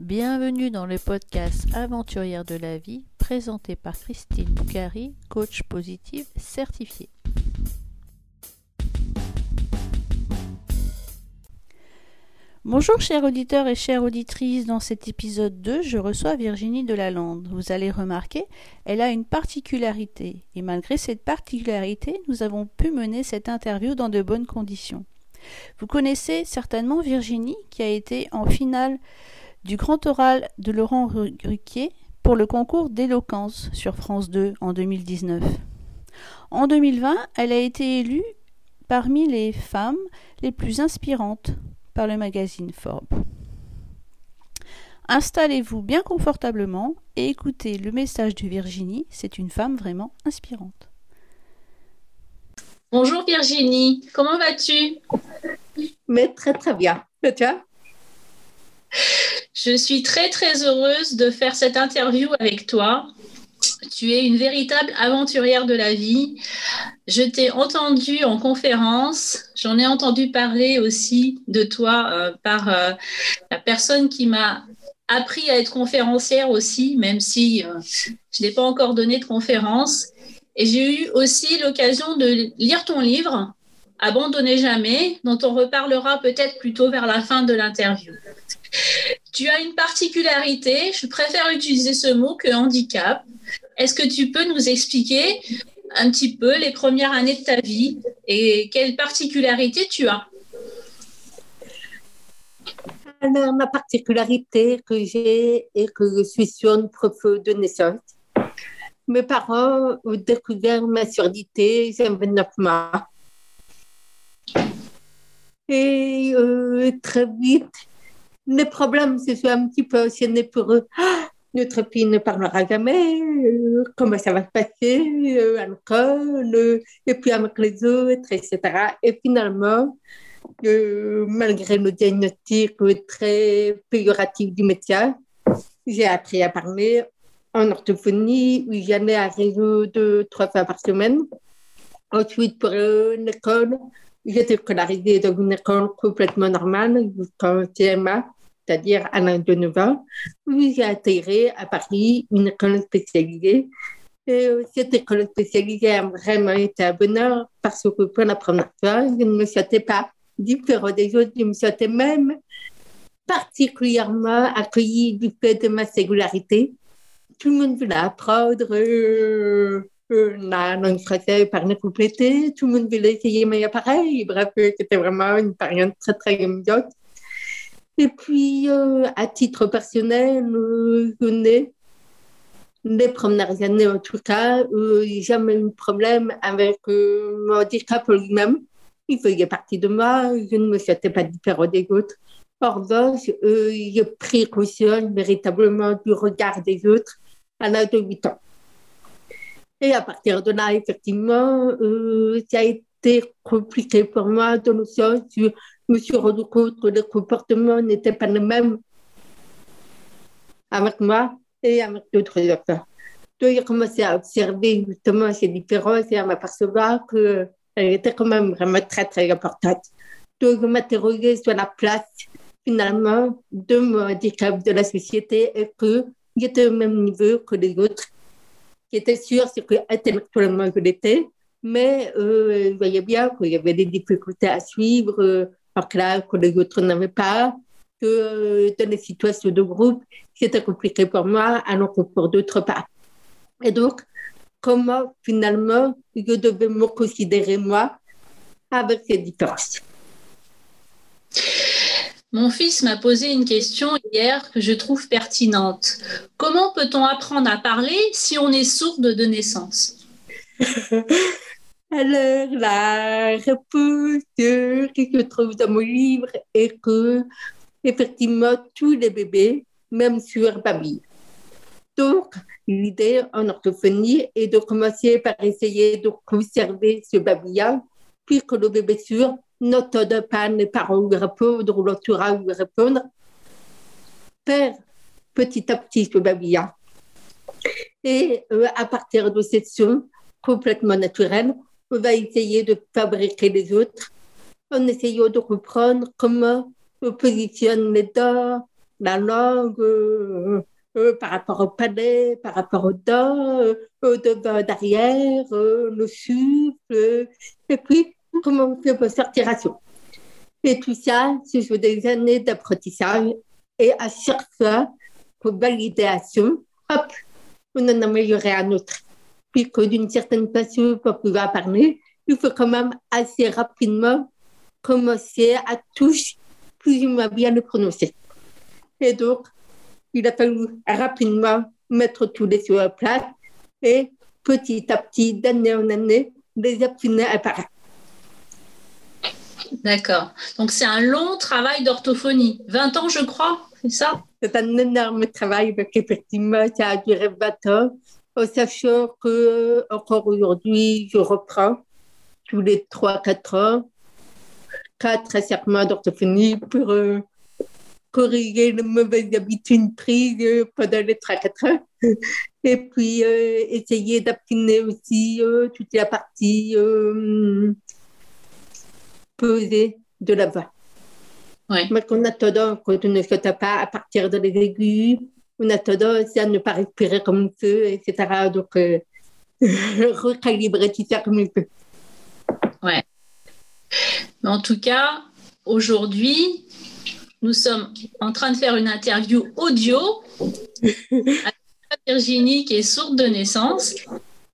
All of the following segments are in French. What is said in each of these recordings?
Bienvenue dans le podcast Aventurière de la vie présenté par Christine Boucari, coach positive certifiée. Bonjour chers auditeurs et chères auditrices, dans cet épisode 2, je reçois Virginie Delalande. Vous allez remarquer, elle a une particularité, et malgré cette particularité, nous avons pu mener cette interview dans de bonnes conditions. Vous connaissez certainement Virginie, qui a été en finale du grand oral de Laurent Ruquier pour le concours d'éloquence sur France 2 en 2019. En 2020, elle a été élue parmi les femmes les plus inspirantes par le magazine Forbes. Installez-vous bien confortablement et écoutez le message de Virginie, c'est une femme vraiment inspirante. Bonjour Virginie, comment vas-tu? Mais très très bien. Et toi? Je suis très très heureuse de faire cette interview avec toi. Tu es une véritable aventurière de la vie. Je t'ai entendu en conférence, j'en ai entendu parler aussi de toi euh, par euh, la personne qui m'a appris à être conférencière aussi, même si euh, je n'ai pas encore donné de conférence. Et j'ai eu aussi l'occasion de lire ton livre, Abandonnez jamais, dont on reparlera peut-être plutôt vers la fin de l'interview. Tu as une particularité, je préfère utiliser ce mot que handicap. Est-ce que tu peux nous expliquer un petit peu les premières années de ta vie et quelles particularités tu as? Alors, ma particularité que j'ai est que je suis sur une profil de naissance. Mes parents ont découvert ma surdité, j'ai 29 mois. Et euh, très vite, les problèmes se sont un petit peu enchaînés pour eux. Ah, notre fille ne parlera jamais, comment ça va se passer? Euh, l'école, euh, et puis avec les autres, etc. Et finalement, euh, malgré le diagnostic très péjoratif du médecin, j'ai appris à parler en orthophonie, où j'allais à réseau deux, trois fois par semaine. Ensuite, pour une école, j'étais scolarisée dans une école complètement normale, jusqu'en CMA, c'est-à-dire à l'âge de 9 ans, où j'ai atterri à Paris une école spécialisée. Et euh, cette école spécialisée a vraiment été un bonheur parce que pour la première fois, je ne me sentais pas différente des autres, je me sentais même particulièrement accueillie du fait de ma singularité. Tout le monde voulait apprendre euh, euh, la langue française par le complété, tout le monde voulait essayer mes appareils. Bref, c'était vraiment une période très, très amusante. Et puis, euh, à titre personnel, euh, je n'ai, les premières années en tout cas, euh, jamais eu de problème avec mon handicap lui-même. Il faisait partie de moi, je ne me sentais pas différent des autres. En revanche, j'ai pris conscience véritablement du regard des autres à l'âge de 8 ans. Et à partir de là, effectivement, ça a été compliqué pour moi dans le sens où me suis rendu compte que les comportements n'étaient pas les mêmes avec moi et avec d'autres enfants. Donc, j'ai commencé à observer justement ces différences et à m'apercevoir qu'elles étaient quand même vraiment très, très importantes. Donc, je m'interrogeais sur la place finalement de mon handicap de la société et que j'étais au même niveau que les autres. Qui était sûr, c'est que intellectuellement je l'étais, mais euh, je voyais bien qu'il y avait des difficultés à suivre euh, en classe que les autres n'avaient pas, que euh, dans les situations de groupe, c'était compliqué pour moi, alors que pour d'autres pas. Et donc, comment finalement je devais me considérer moi avec ces différences? Mon fils m'a posé une question hier que je trouve pertinente. Comment peut-on apprendre à parler si on est sourde de naissance? Alors, la réponse que je trouve dans mon livre est que, effectivement, tous les bébés, même sur babille. Donc, l'idée en orthophonie est de commencer par essayer de conserver ce babillard, puis que le bébé sûr n'entende pas les parents lui répondre ou l'entourage lui répondre, perd petit à petit ce babillard. Et euh, à partir de cette son complètement naturelle, on va essayer de fabriquer les autres en essayant de comprendre comment on positionne les dents, la langue, euh, euh, par rapport au palais, par rapport au dos, euh, au devant, derrière, le souffle, et puis comment on fait pour sortir à Et tout ça, c'est des années d'apprentissage. Et à chaque fois, pour valider à hop, on en améliore un autre. Puis que d'une certaine façon, pour pouvoir parler, il faut quand même assez rapidement commencer à toucher plus ou moins bien le prononcer. Et donc, il a fallu rapidement mettre tous les sur la place et petit à petit, d'année en année, les affiner à. D'accord. Donc, c'est un long travail d'orthophonie. 20 ans, je crois, c'est ça? C'est un énorme travail parce qu'effectivement, ça a duré 20 ans, en sachant que encore aujourd'hui, je reprends tous les 3-4 ans quatre serments d'orthophonie pour euh, corriger les mauvaises habitudes prises euh, pendant les 3-4 ans. Et puis, euh, essayer d'affiner aussi toute la partie posée de la voix. Ouais. Mais qu'on a tendance, quand on ne saute pas à partir de les aigus, on a tendance à ne pas respirer comme il peut, etc. Donc, recalibrer tout ça comme il peut. Ouais. Mais en tout cas, aujourd'hui, nous sommes en train de faire une interview audio avec Virginie qui est sourde de naissance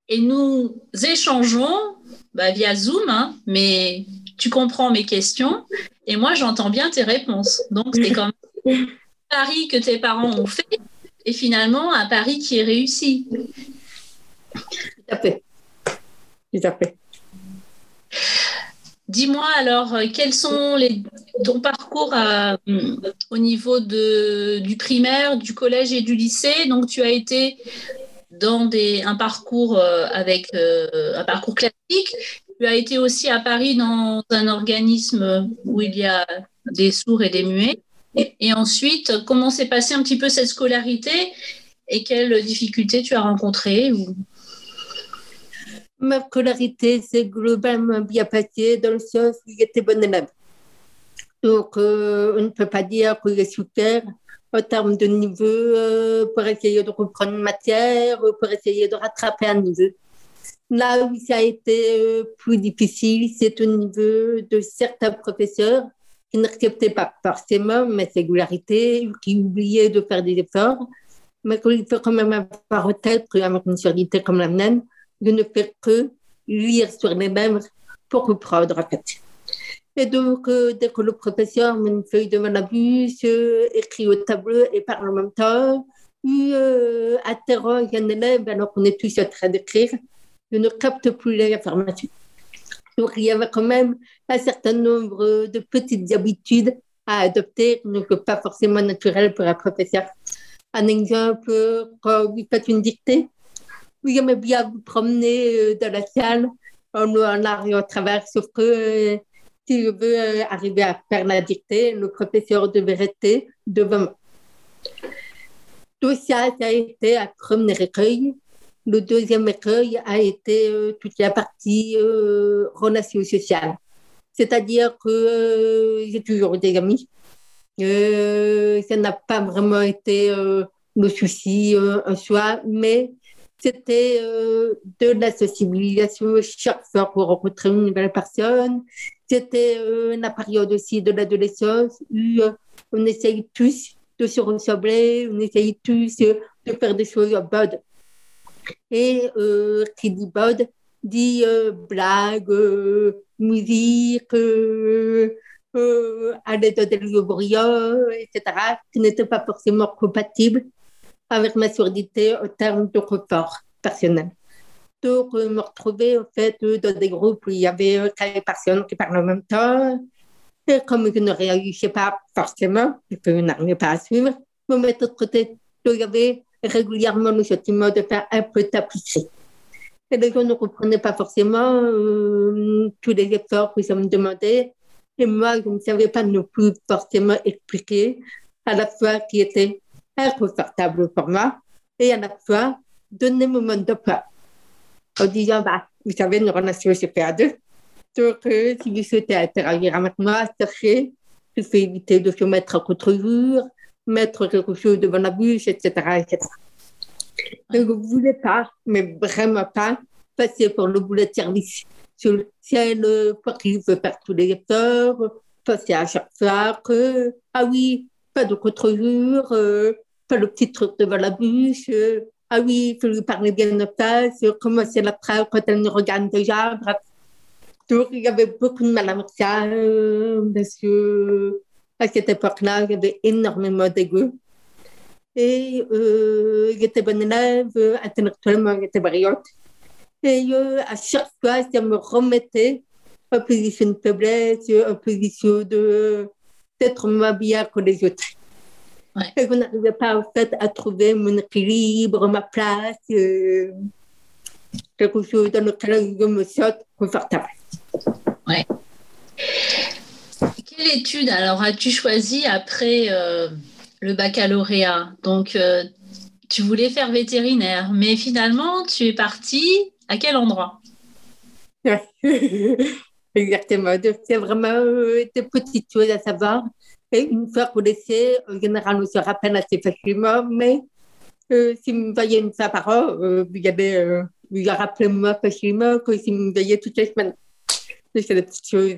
et nous échangeons bah, via Zoom, hein, mais tu comprends mes questions et moi j'entends bien tes réponses. Donc c'est comme un pari que tes parents ont fait et finalement un pari qui est réussi. Tout à fait. Tout à fait. Dis-moi alors, euh, quels sont les, ton parcours euh, au niveau de, du primaire, du collège et du lycée? Donc, tu as été dans des, un parcours euh, avec un parcours classique. Tu as été aussi à Paris dans un organisme où il y a des sourds et des muets. Et ensuite, comment s'est passée un petit peu cette scolarité et quelles difficultés tu as rencontrées ou... Ma scolarité s'est globalement bien passée dans le sens où j'étais bonne élève. Donc, euh, on ne peut pas dire que j'ai souffert en termes de niveau euh, pour essayer de reprendre une matière, pour essayer de rattraper un niveau. Là où ça a été euh, plus difficile, c'est au niveau de certains professeurs qui n'acceptaient pas forcément ma singularité, qui oubliaient de faire des efforts, mais qu'il faut quand même avoir tête qu'avec une surdité comme la mienne, de ne faire que lire sur les mêmes pour comprendre en fait. Et donc, euh, dès que le professeur met une feuille devant la bus, euh, écrit au tableau et parle en même temps, ou euh, interroge un élève alors qu'on est tous en train d'écrire, je ne capte plus l'information. Donc, il y avait quand même un certain nombre de petites habitudes à adopter, donc pas forcément naturelles pour un professeur. Un exemple, quand vous faites une dictée, vous aimez bien vous promener euh, dans la salle en, en arrière au travers, sauf que euh, si je veux euh, arriver à faire la dictée, le professeur devait rester devant moi. Tout ça, ça a été un premier écueil. Le deuxième écueil a été toute la partie relations sociales. C'est-à-dire que j'ai toujours eu des amis. ça n'a pas vraiment été le souci en soi, mais c'était euh, de la sensibilisation chaque fois pour rencontrer une nouvelle personne. C'était euh, la période aussi de l'adolescence où euh, on essaye tous de se ressembler, on essaye tous de faire des choses bonnes. Et qui dit bod dit blague, musique, aller dans des lieux brillants, etc., qui n'étaient pas forcément compatibles avec ma surdité au terme de confort personnel. Donc, je me retrouvais en fait dans des groupes où il y avait 15 personnes qui parlaient en même temps. Et comme je ne réagissais pas forcément, je n'arrivais pas à suivre, me mettre de côté, j'avais régulièrement le sentiment de faire un peu tapisserie. Et les gens ne comprenaient pas forcément euh, tous les efforts je me demandais. Et moi, je ne savais pas non plus forcément expliquer à la fois qui était inconfortable pour moi et à la fois donner mon de peur en disant bah, vous savez, une relation se fait à deux. Donc, euh, si vous souhaitez interagir avec moi, sachez qu'il faut éviter de se mettre contre jour, mettre quelque chose devant la bouche, etc. etc. Je ne voulais pas, mais vraiment pas, passer pour le boulet de service. Sur le qu'il veut faire tous les lecteurs, passer à chaque fois que, ah oui, pas de contre-jour, euh, pas le petit truc devant la bouche, euh, ah oui, il faut lui parler bien en place, comment c'est la preuve quand elle nous regarde déjà, bref. Donc, il y avait beaucoup de mal à ça, euh, que à cette époque-là, il y avait énormément d'ego. Et euh, il était bon élève, intellectuellement, il était brillante. Et euh, à chaque fois, ça me remettait en position de faiblesse, en position de d'être moins bien que les autres. Ouais. Et je n'arrivais pas, en fait, à trouver mon équilibre, ma place, euh, quelque chose dans lequel je me sens confortable. Quelle étude alors as-tu choisi après euh, le baccalauréat? Donc, euh, tu voulais faire vétérinaire, mais finalement, tu es parti à quel endroit? Exactement. C'est vraiment des petites choses à savoir. Et une fois qu'on sait, en général, on se rappelle assez facilement, mais euh, si vous voyez une fois par an, euh, vous euh, vous rappeler moi facilement que si vous voyez toutes les semaines. C'est des petites choses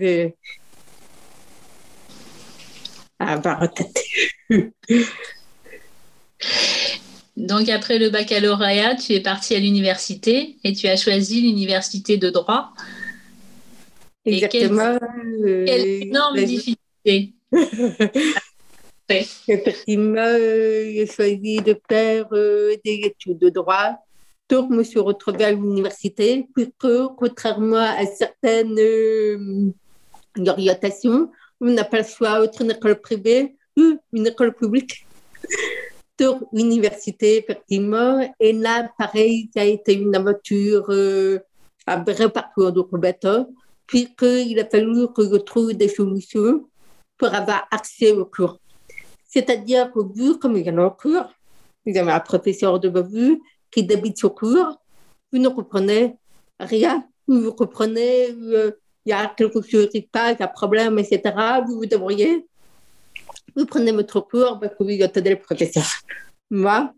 avoir en tête. Donc, après le baccalauréat, tu es parti à l'université et tu as choisi l'université de droit. Et quelle- Exactement. euh, Quelle énorme difficulté Ouais. Effectivement, euh, j'ai choisi de faire euh, des études de droit. Donc, je me suis retrouvée à l'université, puisque, contrairement à certaines orientations, on n'a pas le choix entre une école privée ou une école publique. Donc, l'université, effectivement, et là, pareil, ça a été une aventure, euh, un vrai parcours de combattant, puisqu'il a fallu que je trouve des solutions pour avoir accès aux cours. C'est-à-dire que vu comme il y a au cours, vous avez un professeur devant vous qui débite ce cours, vous ne comprenez rien, vous comprenez, euh, il y a quelque chose qui passe, il y a un problème, etc. Vous vous débrouillez, vous prenez votre cours parce que vous attendez le professeur. Moi,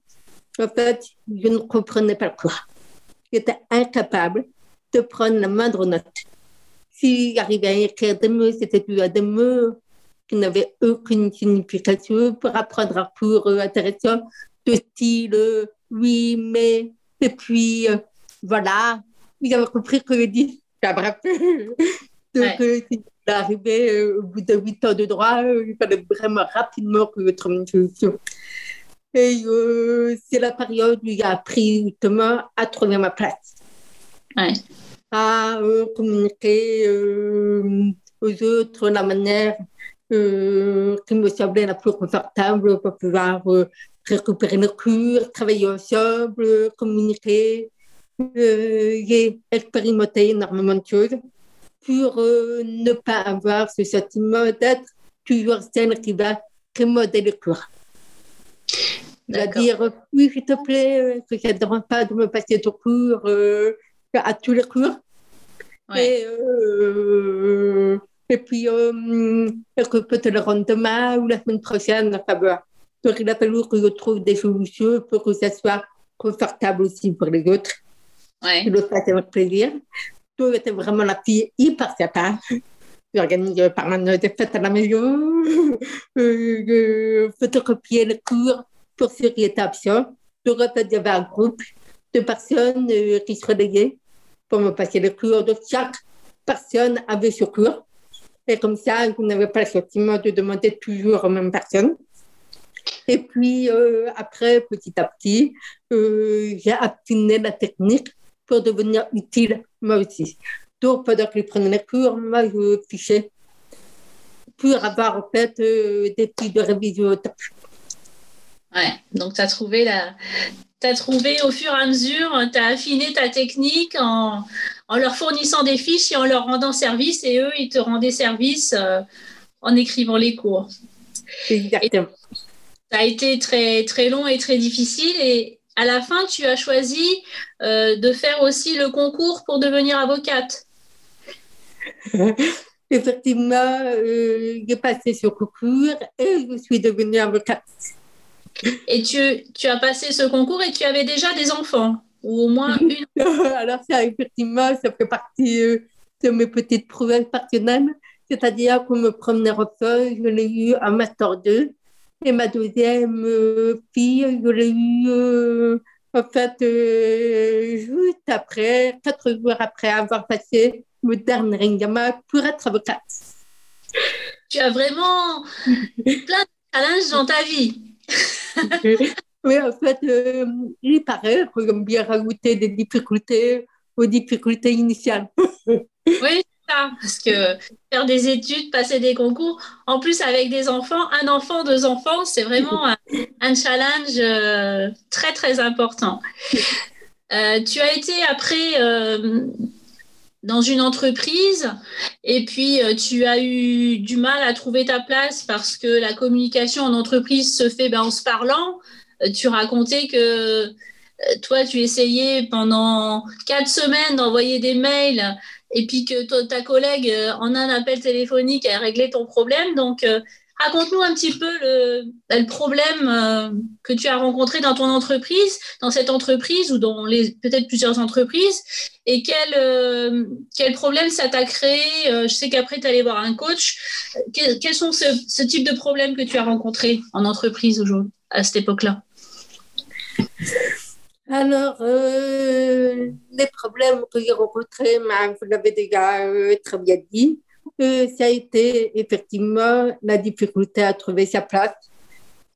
en fait, je ne comprenais pas le cours. J'étais incapable de prendre la moindre note. S'il arrivait à écrire des mots, c'était à des mots qui n'avaient aucune signification pour apprendre un cours intéressant de style oui, mais, et puis euh, voilà. Vous avez compris que je dis, bref. Donc, Ouais. arrivé euh, au bout de huit ans de droit, euh, il fallait vraiment rapidement que je trouve une solution. Et euh, c'est la période où j'ai appris justement à trouver ma place Ouais. à euh, communiquer aux autres la manière qui me semblait la plus confortable pour pouvoir récupérer le cours, travailler ensemble, communiquer. Euh, J'ai expérimenté énormément de choses pour euh, ne pas avoir ce sentiment d'être toujours celle qui va commander le cours. D'accord. C'est-à-dire, oui, s'il te plaît, euh, que ça ne pas de me passer ton cours euh, à tous les cours. Ouais. Et, euh, et puis, euh, que je peux te le rendre demain ou la semaine prochaine enfin, voilà. Donc, il a fallu que je trouve des solutions pour que ça soit confortable aussi pour les autres. Ouais. Le fasse avec plaisir. Donc, j'étais vraiment la fille hyper sympa. J'organise par maintenant des fêtes à la maison, euh, je photocopier les cours pour absents. Donc, en fait, il y avait un groupe de personnes euh, qui se relayaient pour me passer les cours. Donc, chaque personne avait ce cours. Et comme ça, vous n'avez pas le sentiment de demander toujours aux mêmes personnes. Et puis, euh, après, petit à petit, euh, j'ai affiné la technique pour devenir utile, moi aussi. Donc, pendant que je prenais les cours, moi, je fichais pour avoir, en fait, euh, des filles de révision. Ouais. Donc, tu as trouvé la. Tu trouvé au fur et à mesure, tu as affiné ta technique en, en leur fournissant des fiches et en leur rendant service, et eux, ils te rendaient service euh, en écrivant les cours. Exactement. Ça a été très, très long et très difficile, et à la fin, tu as choisi euh, de faire aussi le concours pour devenir avocate. Effectivement, euh, j'ai passé ce concours et je suis devenue avocate. Et tu, tu as passé ce concours et tu avais déjà des enfants, ou au moins une. Alors, ça, effectivement, ça fait partie euh, de mes petites prouesses personnelles. C'est-à-dire que me premier enfant, je l'ai eu en Master 2. Et ma deuxième euh, fille, je l'ai eu euh, en fait juste après, quatre jours après avoir passé le dernier examen pour être avocate. Tu as vraiment plein de challenges dans ta vie. oui, en fait, euh, il paraît que j'aime bien rajouter des difficultés aux difficultés initiales. oui, parce que faire des études, passer des concours, en plus avec des enfants, un enfant, deux enfants, c'est vraiment un, challenge euh, très, très important. Euh, tu as été après dans une entreprise et puis euh, tu as eu du mal à trouver ta place parce que la communication en entreprise se fait ben, en se parlant. Euh, tu racontais que euh, toi, tu essayais pendant quatre semaines d'envoyer des mails et puis que ta collègue, en un appel téléphonique, a réglé ton problème. Donc, Raconte-nous un petit peu le, le problème euh, que tu as rencontré dans ton entreprise, dans cette entreprise ou dans peut-être plusieurs entreprises, et quel, euh, quel problème ça t'a créé? Euh, je sais qu'après, tu allé voir un coach. quels sont ce, ce, type de problèmes que tu as rencontrés en entreprise aujourd'hui, à cette époque-là? Alors, les problèmes que j'ai rencontrés, vous l'avez déjà très bien dit ça a été effectivement la difficulté à trouver sa place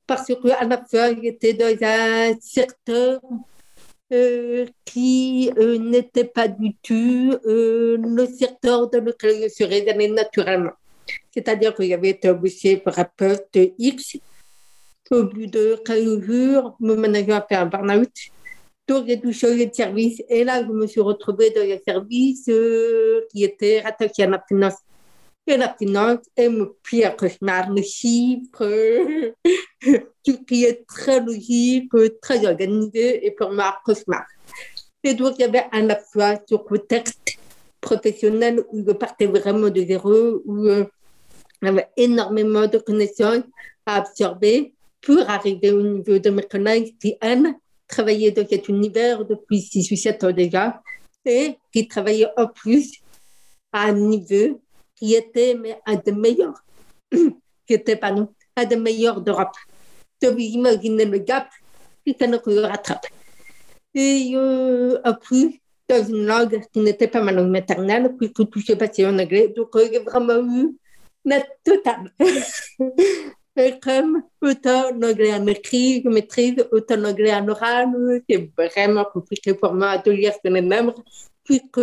parce qu'à la fois, j'étais dans un secteur euh, qui euh, n'était pas du tout euh, le secteur dans lequel je serais allée naturellement. C'est-à-dire que j'avais été embauchée pour un poste X. Au bout de quelques jours, mon manager a fait un burn-out. Donc, j'ai changer de service. Et là, je me suis retrouvée dans un service qui était rattaché à la finance. Et la finance est mon pire cauchemar, le chiffre, tout qui est très logique, très organisé, et pour moi, cauchemar. Et donc, il y avait à la fois ce contexte professionnel où je partais vraiment de zéro, où euh, j'avais énormément de connaissances à absorber pour arriver au niveau de mes collègues qui, elles, travaillaient dans cet univers depuis 6 ou 7 ans déjà, et qui travaillaient en plus à un niveau qui était mais un des meilleurs, qui était, pardon, un des meilleurs d'Europe. Donc, imaginez le gap, puis ne le rattrape. Et euh, appris dans une langue qui n'était pas ma langue maternelle, puisque tout s'est passé en anglais. Donc, j'ai vraiment eu la totale. Comme autant l'anglais en écrit, je maîtrise, autant l'anglais en oral, c'est vraiment compliqué pour moi de lire ce les membres, puisque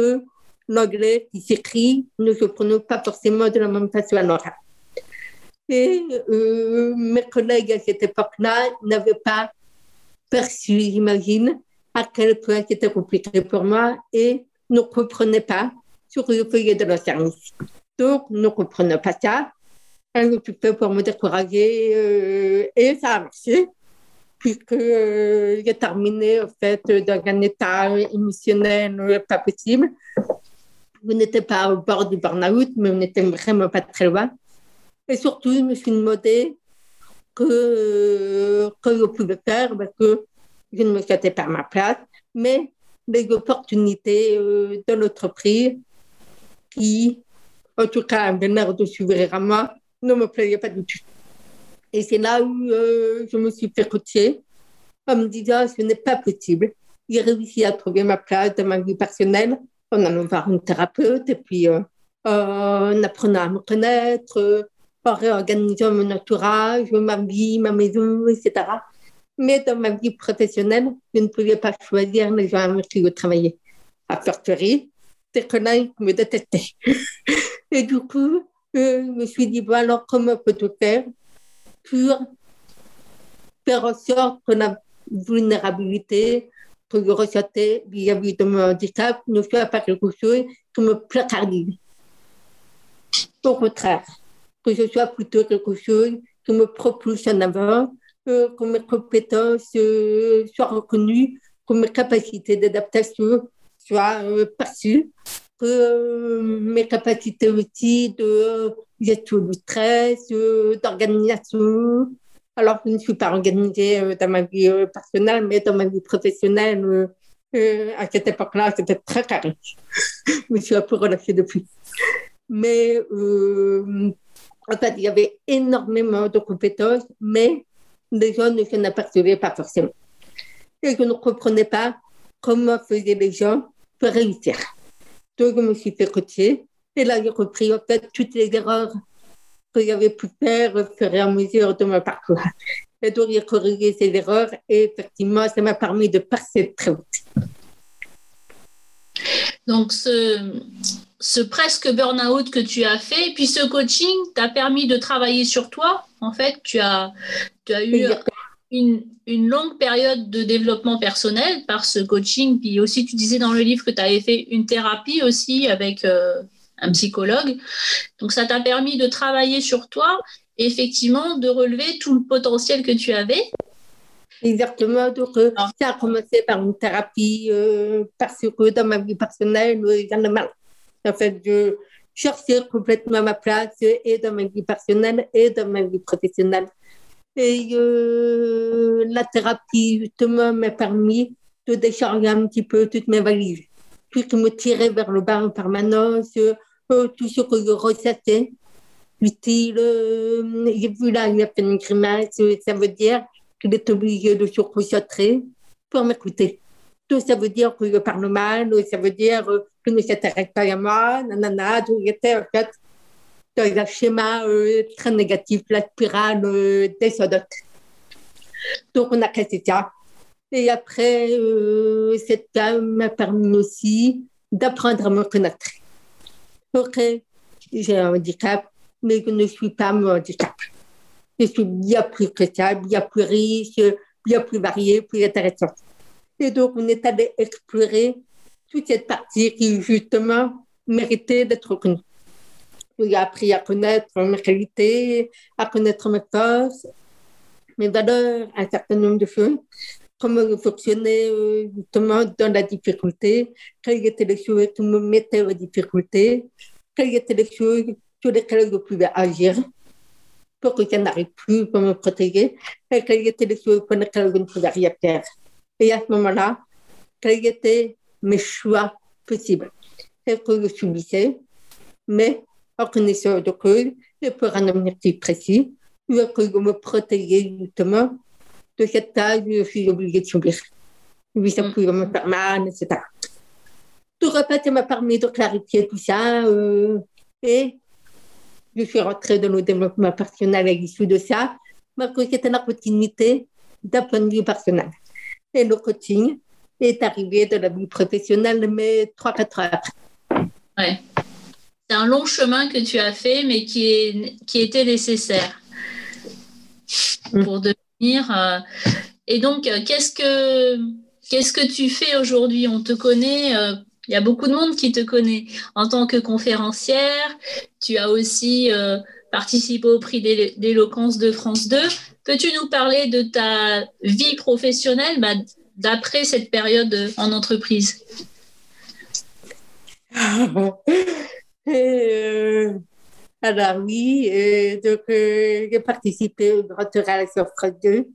l'anglais qui s'écrit ne se prononce pas forcément de la même façon à l'oral. Et euh, mes collègues à cette époque-là n'avaient pas perçu, j'imagine, à quel point c'était compliqué pour moi et ne comprenaient pas sur le feuillet de leur service. Donc, ne comprenaient pas ça. Un peu pour me décourager euh, et ça a marché puisque euh, j'ai terminé en fait dans un état émotionnel pas possible vous n'étiez pas au bord du burn-out, mais on n'était vraiment pas très loin. Et surtout, je me suis demandé que, que je pouvais faire parce que je ne me sentais pas à ma place, mais les opportunités euh, de l'entreprise qui, en tout cas, avaient l'air de s'ouvrir à moi, ne me plaisaient pas du tout. Et c'est là où euh, je me suis fait coacher en me disant ce n'est pas possible. J'ai réussi à trouver ma place dans ma vie personnelle en allant voir une thérapeute et puis euh, en apprenant à me connaître, en réorganisant mon entourage, ma vie, ma maison, etc. Mais dans ma vie professionnelle, je ne pouvais pas choisir les gens avec qui je travaillais. À fortiori, des collègues me détestaient. et du coup, je me suis dit, bon, alors comment peut-on faire pour faire en sorte que la vulnérabilité, que je ressentais vis-à-vis de mon handicap ne soit pas quelque chose qui me placardise. Au contraire, que ce soit plutôt quelque chose qui me propulse en avant, que mes compétences euh, soient reconnues, que mes capacités d'adaptation soient euh, perçues, mes capacités aussi de gestion du stress, d'organisation, Alors, je ne suis pas organisée euh, dans ma vie euh, personnelle, mais dans ma vie professionnelle, euh, à cette époque-là, c'était très carré. je me suis un peu relâchée depuis. Mais en fait, il y avait énormément de compétences, mais les gens ne s'en apercevaient pas forcément. Et je ne comprenais pas comment faisaient les gens pour réussir. Donc, je me suis fait coacher. Et là, j'ai repris en fait toutes les erreurs que j'avais pu faire au fur et à mesure de mon parcours. Et donc, j'ai corrigé ces erreurs et effectivement, ça m'a permis de passer très vite. Donc, ce, ce presque burn-out que tu as fait, puis ce coaching t'a permis de travailler sur toi. En fait, tu as, tu as eu une, une, longue période de développement personnel par ce coaching. Puis aussi, tu disais dans le livre que tu avais fait une thérapie aussi avec euh, un psychologue. Donc, ça t'a permis de travailler sur toi et effectivement de relever tout le potentiel que tu avais. Exactement. Donc, euh, ah. ça a commencé par une thérapie euh, parce que dans ma vie personnelle, j'en ai mal. En fait, je cherchais complètement ma place et dans ma vie personnelle et dans ma vie professionnelle. Et euh, la thérapie, m'a permis de décharger un petit peu toutes mes valises. Tout ce me tirait vers le bas en permanence, euh, tout ce que je ressassais. Utile, euh, j'ai vu là, il a fait une grimace, ça veut dire qu'il est obligé de se concentrer pour m'écouter. Tout ça veut dire que je parle mal, ça veut dire que ne s'intéresse pas à moi, nanana, tout était en fait dans un schéma euh, très négatif, la spirale euh, des Donc on a cassé ça. Et après, euh, cette femme m'a permis aussi d'apprendre à me connaître. Ok, j'ai un handicap, mais je ne suis pas mon handicap. Je suis bien plus ça, bien plus riche, bien plus varié, plus intéressant. Et donc, on est allé explorer toute cette partie qui, justement, méritait d'être connue. J'ai appris à connaître mes qualités, à connaître mes forces, mes valeurs, un certain nombre de choses, comment fonctionner euh, justement dans la difficulté, quelles étaient les choses qui me mettaient en difficulté, quelles étaient les choses sur lesquelles je pouvais agir pour que ça n'arrive plus, pour me protéger, et quelles étaient les choses pour lesquelles je ne pouvais rien faire. Et à ce moment-là, quels étaient mes choix possibles? C'est que je subissais, mais en connaissant de cause et pour un objectif précis, je que me protéger justement de cette tâche que je suis obligée de subir. Oui, ça pouvait me faire mal, etc. Tout repas, ça m'a permis de clarifier tout ça euh, et je suis rentrée dans le développement personnel à l'issue de ça, parce que c'était la continuité d'un point de vue personnel. Et le coaching est arrivé de la vie professionnelle, mais 3-4 ans après. Ouais. C'est un long chemin que tu as fait, mais qui, est, qui était nécessaire mm. pour devenir. Euh, et donc, euh, qu'est-ce que, qu'est-ce que tu fais aujourd'hui? On te connaît. Euh, il y a beaucoup de monde qui te connaît en tant que conférencière. Tu as aussi participé au prix d'éloquence de France 2. Peux-tu nous parler de ta vie professionnelle bah, d'après cette période en entreprise? euh, Alors oui, euh, donc euh, j'ai participé au Grand Oral sur France 2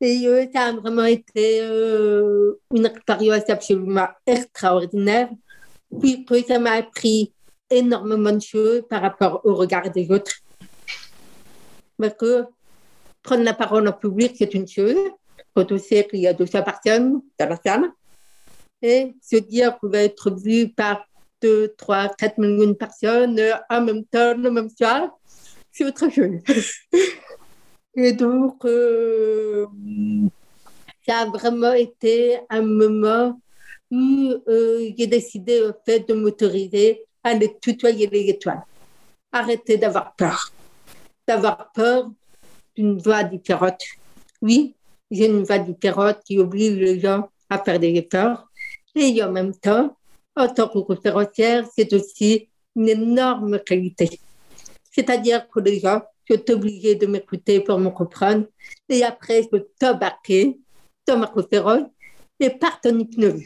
et ça a vraiment été une expérience absolument extraordinaire puisque ça m'a appris énormément de choses par rapport au regard des autres. Parce que prendre la parole en public, c'est une chose. Quand on sait qu'il y a 200 personnes dans la salle, et se dire qu'on va être vu par 2, 3, 4 millions de personnes en même temps, le même soir, c'est autre chose. et donc, euh, ça a vraiment été un moment où euh, j'ai décidé en fait de m'autoriser à aller tutoyer les étoiles. Arrêter d'avoir peur. D'avoir peur d'une voix différente. Oui, j'ai une voix différente qui oblige les gens à faire des efforts. Et en même temps, en tant que conférencière, c'est aussi une énorme qualité. C'est-à-dire que les gens sont obligés de m'écouter pour me comprendre. Et après, je peux t'embarquer dans ma conférence et par ton hypnose.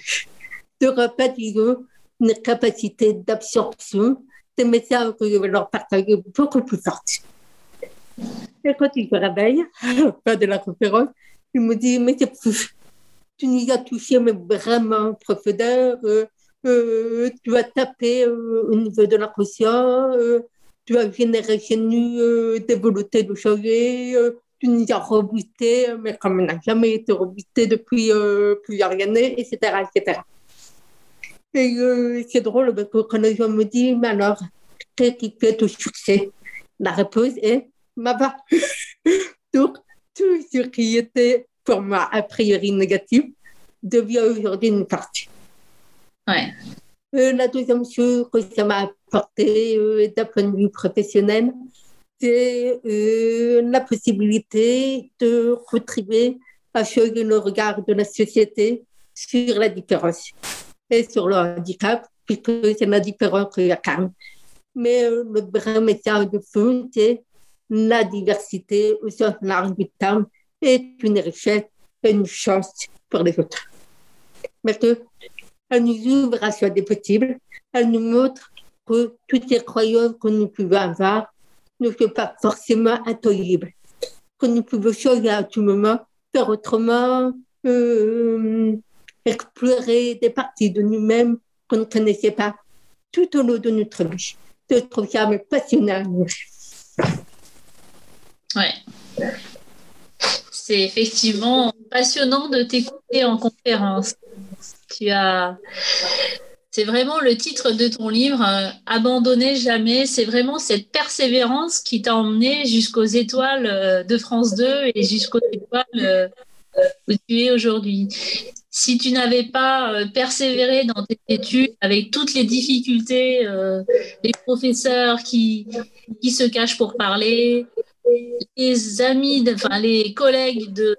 De ils ont une capacité d'absorption des messages que je vais leur partager beaucoup plus forte. Et quand il se réveille, fin de la conférence, il me dit, mais tu nous as touché, mais vraiment profondeur. Euh, euh, tu as tapé euh, au niveau de l'inconscient, tu as généré chez nous des volontés de changer, tu nous as reboosté, mais comme on n'a jamais été reboosté depuis plusieurs années, etc. etc. Et c'est drôle parce que quand les gens me disent, mais alors, qu'est-ce qui fait ton succès La réponse est, ma va. Donc, tout ce qui était pour moi a priori négatif devient aujourd'hui une partie. Ouais. Euh, la deuxième chose que ça m'a apporté euh, d'un point de vue professionnel, c'est euh, la possibilité de contribuer à changer le regard de la société sur la différence et sur le handicap, puisque c'est la différence qu'il y a quand même. Mais le vrai message de fond, c'est la diversité au sens large du terme est une richesse une chance pour les autres. Parce qu'elle nous ouvre à soi des possibles, elle nous montre que toutes les croyances que nous pouvons avoir ne sont pas forcément intelligibles, que nous pouvons changer à tout moment, faire autrement, euh, explorer des parties de nous-mêmes qu'on ne connaissait pas tout au long de notre vie. Je trouve ça passionnant. Ouais. C'est effectivement passionnant de t'écouter en conférence. Tu as. C'est vraiment le titre de ton livre, euh, Abandonner jamais. C'est vraiment cette persévérance qui t'a emmené jusqu'aux étoiles euh, de France 2 et jusqu'aux étoiles euh, où tu es aujourd'hui. Si tu n'avais pas persévéré dans tes études avec toutes les difficultés, les professeurs qui, qui se cachent pour parler, les amis, enfin les collègues de,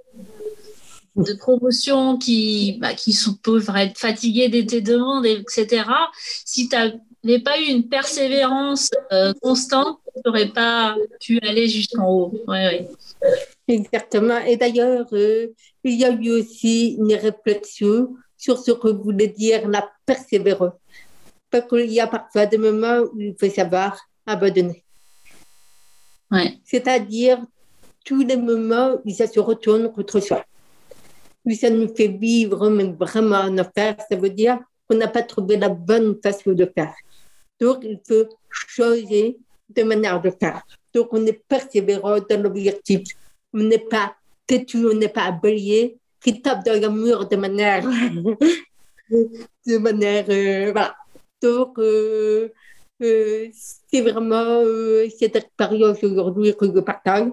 de promotion qui, bah, qui sont, peuvent être fatigués de tes demandes, etc. Si tu n'avais pas eu une persévérance euh, constante, tu n'aurais pas pu aller jusqu'en haut. Ouais, ouais. Exactement. Et d'ailleurs, euh, il y a eu aussi une réflexion sur ce que voulait dire la persévérance. Parce qu'il y a parfois des moments où il faut savoir abandonner. C'est-à-dire tous les moments où ça se retourne contre soi. Où ça nous fait vivre même vraiment en affaire, ça veut dire qu'on n'a pas trouvé la bonne façon de faire. Donc, il faut changer de manière de faire. Donc, on est persévérant dans l'objectif. On n'est pas têtu, on n'est pas abolié, qui tape dans le mur de manière. de manière. Euh, voilà. Donc, euh, euh, c'est vraiment cette expérience aujourd'hui que je partage.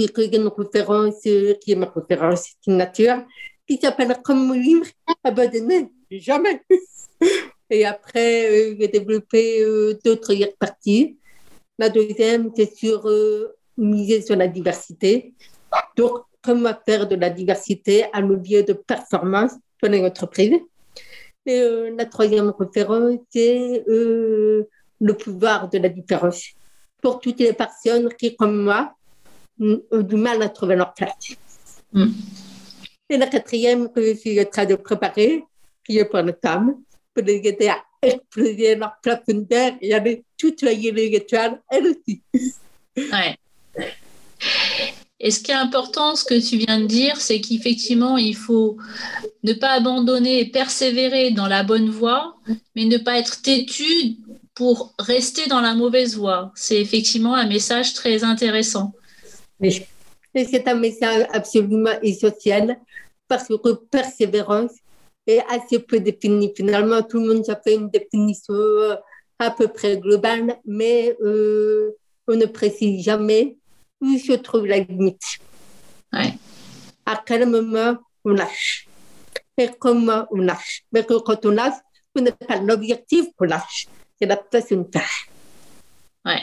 J'ai une conférence euh, qui est ma conférence signature, qui s'appelle Comme livre, abandonné, jamais. Et après, j'ai développé d'autres parties. La deuxième, c'est sur miser sur la diversité. Donc, comment faire de la diversité un levier de performance pour les entreprises? Et la troisième conférence, c'est le pouvoir de la différence pour toutes les personnes qui, comme moi, ont du mal à trouver leur place. Mm. Et la quatrième que je suis en train de préparer, qui est pour les femmes, pour les aider à exploser leur profondeur et à tutoyer les étoiles, elles aussi. Ouais. Et ce qui est important, ce que tu viens de dire, c'est qu'effectivement, il faut ne pas abandonner et persévérer dans la bonne voie, mais ne pas être têtu pour rester dans la mauvaise voie. C'est effectivement un message très intéressant. Oui. C'est un message absolument essentiel parce que persévérance est assez peu définie. Finalement, tout le monde a fait une définition euh, à peu près globale, mais euh, on ne précise jamais où se trouve la limite. Ouais. À quel moment on lâche et comment on lâche. Mais quand on lâche, ce n'est pas l'objectif qu'on lâche c'est la passion Ouais.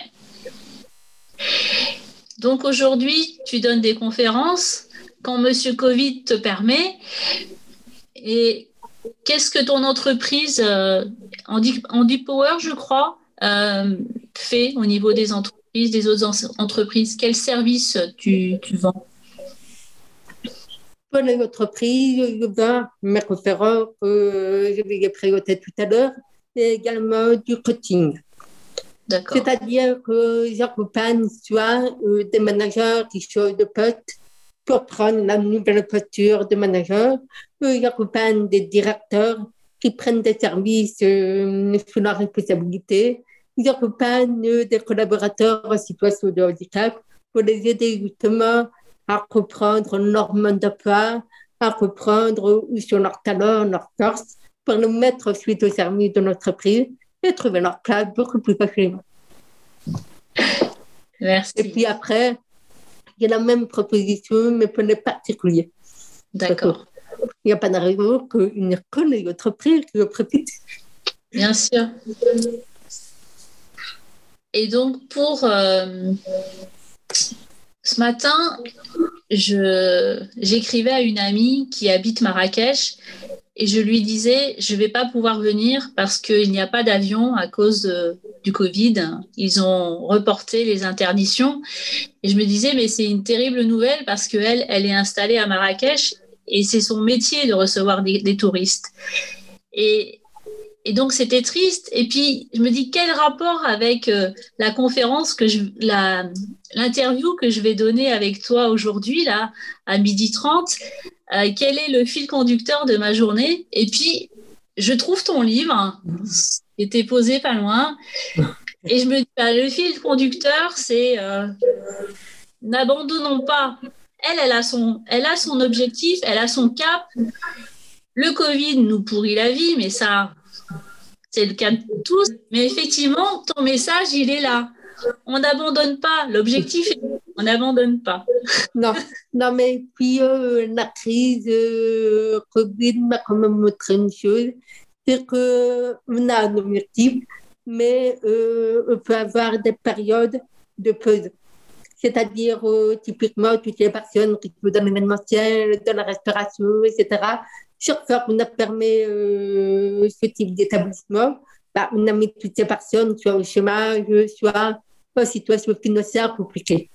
Donc aujourd'hui, tu donnes des conférences quand Monsieur Covid te permet. Et qu'est-ce que ton entreprise, euh, Andy, Power, je crois, euh, fait au niveau des entreprises, des autres entreprises? Quels services tu, vends? Pour les entreprises, je vends mes conférences, euh, je vais présenter tout à l'heure, également du coaching. C'est-à-dire que j'accompagne soit euh, des managers qui changent de poste pour prendre la nouvelle posture de manager. Euh, j'accompagne des directeurs qui prennent des services euh, sous leur responsabilité. J'accompagne euh, des collaborateurs en situation de handicap pour les aider justement à reprendre leur mode d'emploi, à reprendre où sont leurs talents, leurs forces, pour les mettre suite au service de l'entreprise et trouver leur place beaucoup plus facilement. Merci. Et puis après, il y a la même proposition, mais pour les particuliers. D'accord. Il n'y a pas raison qu'une école et entreprise qui le profitent. Bien sûr. Et donc, pour euh, ce matin, j'écrivais à une amie qui habite Marrakech et je lui disais, je ne vais pas pouvoir venir parce qu'il n'y a pas d'avion à cause de- du Covid. Ils ont reporté les interdictions. Et je me disais, mais c'est une terrible nouvelle parce qu'elle, elle est installée à Marrakech et c'est son métier de recevoir des, touristes. Et, donc, c'était triste. Et puis, je me dis, quel rapport avec euh, la conférence que l'interview que je vais donner avec toi aujourd'hui, là, à midi 30 euh, quel est le fil conducteur de ma journée? Et puis, je trouve ton livre, qui était posé pas loin, et je me dis, bah, le fil conducteur, c'est euh, n'abandonnons pas. Elle, elle a, son, elle a son objectif, elle a son cap. Le Covid nous pourrit la vie, mais ça, c'est le cas de tous. Mais effectivement, ton message, il est là. On n'abandonne pas. L'objectif, on n'abandonne pas. Non, non, mais puis euh, la crise euh, Covid m'a quand même montré une chose, c'est qu'on a un objectif, mais euh, on peut avoir des périodes de pause. C'est-à-dire, typiquement, toutes les personnes qui sont dans l'événementiel, dans la restauration, etc., chaque fois qu'on a permis ce type d'établissement, bah, on a mis toutes ces personnes soit au chômage, soit en situation financière compliquée.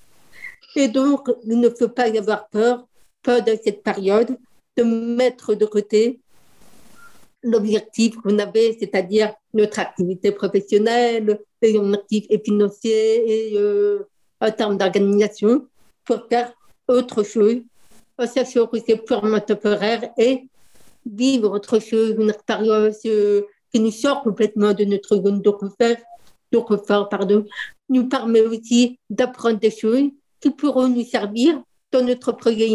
Et donc, il ne faut pas y avoir peur, pendant cette période, de mettre de côté l'objectif qu'on avait, c'est-à-dire notre activité professionnelle, et actif et financier, et euh, en termes d'organisation, pour faire autre chose, en sachant que c'est purement temporaire et vivre autre chose, une expérience euh, qui nous sort complètement de notre zone de confort, de confort pardon, nous permet aussi d'apprendre des choses qui pourront nous servir dans notre projet.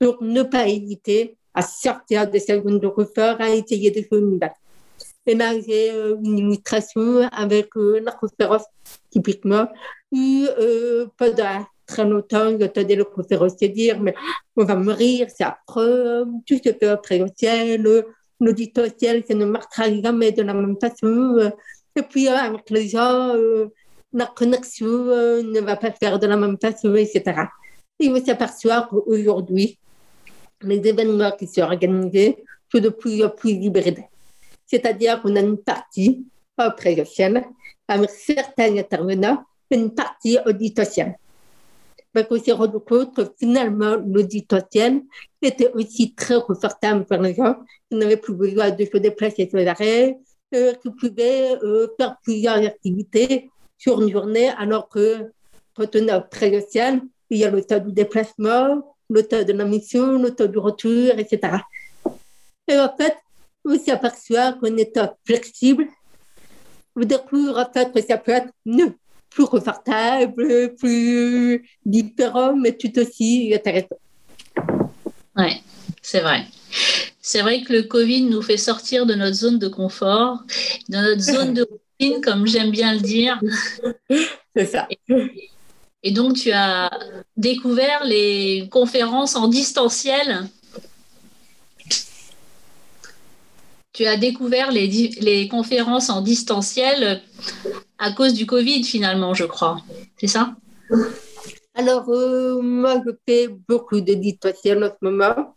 Donc, ne pas hésiter à sortir de cette zone de à essayer des choses. Et là, j'ai euh, une illustration avec euh, la conférence, typiquement, où euh, très longtemps, j'entendais le conférencier dire, on va mourir, c'est affreux, tout après au ciel, l'auditentiel, ça ne marchera jamais de la même façon. Et puis, euh, avec les gens, euh, la connexion euh, ne va pas faire de la même façon, etc. Et on s'aperçoit qu'aujourd'hui, les événements qui sont organisés sont de plus en plus hybrides. C'est-à-dire qu'on a une partie en présentiel avec certains intervenants une partie auditentielle. Donc, on s'est rendu compte que finalement, l'auditentiel était aussi très confortable pour les gens qui n'avaient plus besoin de se déplacer sur l'arrêt, euh, qui pouvaient euh, faire plusieurs activités sur une journée, alors que quand on est il y a le temps du déplacement, le temps de la mission, le temps du retour, etc. Et en fait, on s'aperçoit qu'en étant flexible, vous découvrez en fait que ça peut être mieux, plus confortable, plus différent, mais tout aussi intéressant. Ouais, c'est vrai. C'est vrai que le Covid nous fait sortir de notre zone de confort, de notre zone de routine, comme j'aime bien le dire. C'est ça. Et donc, tu as découvert les conférences en distanciel. Tu as découvert les, conférences en distanciel à cause du Covid, finalement, je crois. C'est ça? Alors, euh, moi, je fais beaucoup de distanciel en ce moment.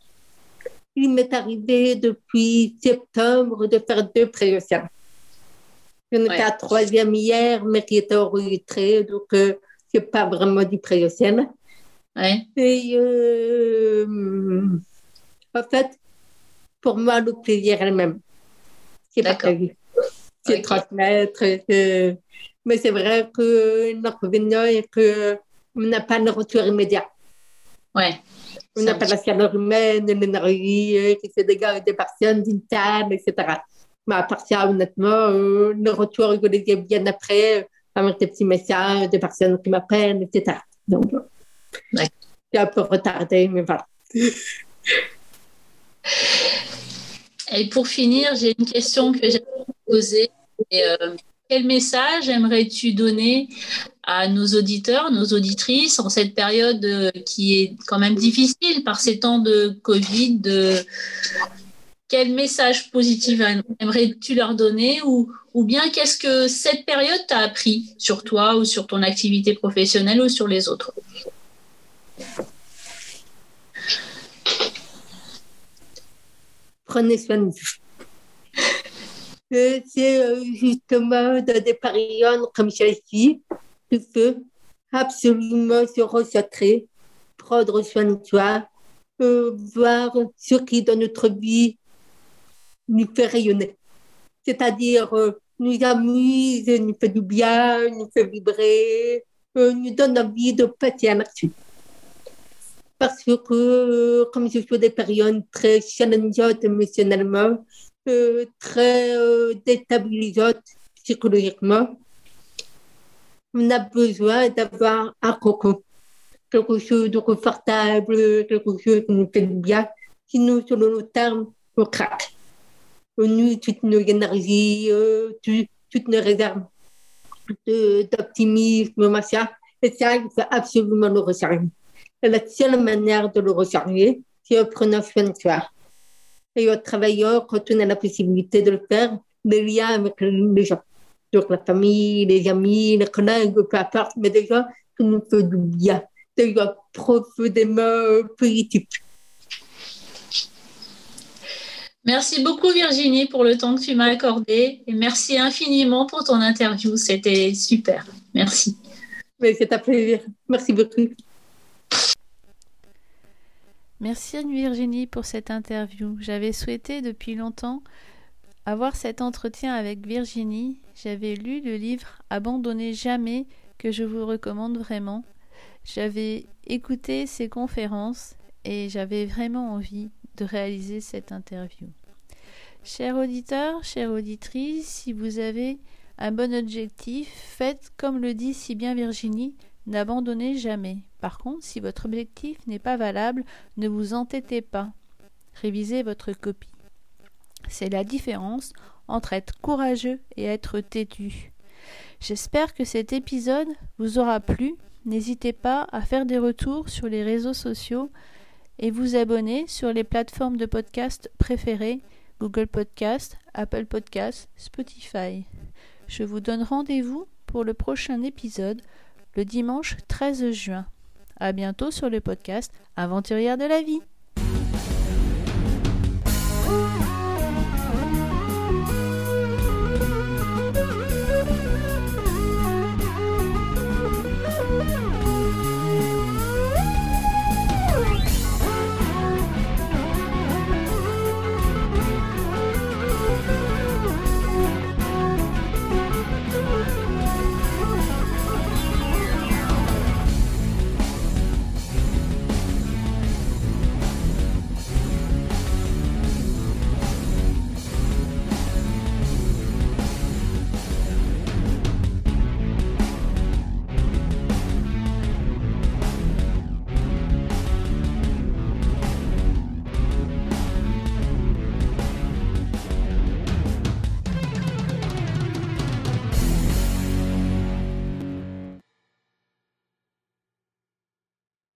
Il m'est arrivé depuis septembre de faire deux présentiels. J'en ai fait un troisième hier, mais qui était enregistré, donc euh, c'est pas vraiment du présentiel. Ouais. Et euh, en fait, pour moi, le plaisir est le même. C'est partagé. c'est Ok. transmettre. Mais c'est vrai que l'inconvénient est qu'on n'a pas le retour immédiat. Ouais. On C'est n'a un pas petit- la chaleur humaine, l'énergie euh, qui se dégage des personnes d'une table, etc. Mais à part ça, honnêtement, euh, le retour, les ai bien après, avec des petits messages, des personnes qui m'appellent, etc. Donc, euh, Ouais. c'est un peu retardé, mais voilà. Et pour finir, j'ai une question que j'aimerais poser. Et, euh, quel message aimerais-tu donner à nos auditeurs, nos auditrices en cette période euh, qui est quand même difficile par ces temps de Covid de... Quel message positif aimerais-tu leur donner ou, ou bien qu'est-ce que cette période t'a appris sur toi ou sur ton activité professionnelle ou sur les autres? Prenez soin de vous. C'est euh, justement dans des périodes comme celle-ci qu'il faut absolument se recentrer, prendre soin de soi, euh, voir ce qui dans notre vie nous fait rayonner. C'est-à-dire euh, nous amuse, nous fait du bien, nous fait vibrer, euh, nous donne envie de passer à l'action parce que comme je fais des périodes très challengeantes émotionnellement, très déstabilisantes psychologiquement, on a besoin d'avoir un cocon, quelque chose de confortable, quelque chose qui nous fait du bien, sinon sur le long terme, on craque. On use toutes nos énergies, euh, tout- toutes nos réserves d'optimisme, machin, et ça, il faut absolument le recharger. Et la seule manière de le recharger, c'est en prenant soin de soi. Et en travaillant, quand on a la possibilité de le faire, des liens avec les gens. Donc la famille, les amis, les collègues, peu importe, mais gens qui nous font du bien, gens profondément positifs. Merci beaucoup Virginie pour le temps que tu m'as accordé et merci infiniment pour ton interview. C'était super. Merci. Mais c'est un plaisir. Merci beaucoup. Merci Anne Virginie pour cette interview. J'avais souhaité depuis longtemps avoir cet entretien avec Virginie. J'avais lu le livre Abandonnez jamais que je vous recommande vraiment. J'avais écouté ses conférences et j'avais vraiment envie de réaliser cette interview. Chers auditeurs, chères auditrices, si vous avez un bon objectif, faites comme le dit si bien Virginie, n'abandonnez jamais. Par contre, si votre objectif n'est pas valable, ne vous entêtez pas. Révisez votre copie. C'est la différence entre être courageux et être têtu. J'espère que cet épisode vous aura plu. N'hésitez pas à faire des retours sur les réseaux sociaux et vous abonner sur les plateformes de podcast préférées Google Podcast, Apple Podcast, Spotify. Je vous donne rendez-vous pour le prochain épisode le dimanche 13 juin. À bientôt sur le podcast Aventurière de la vie.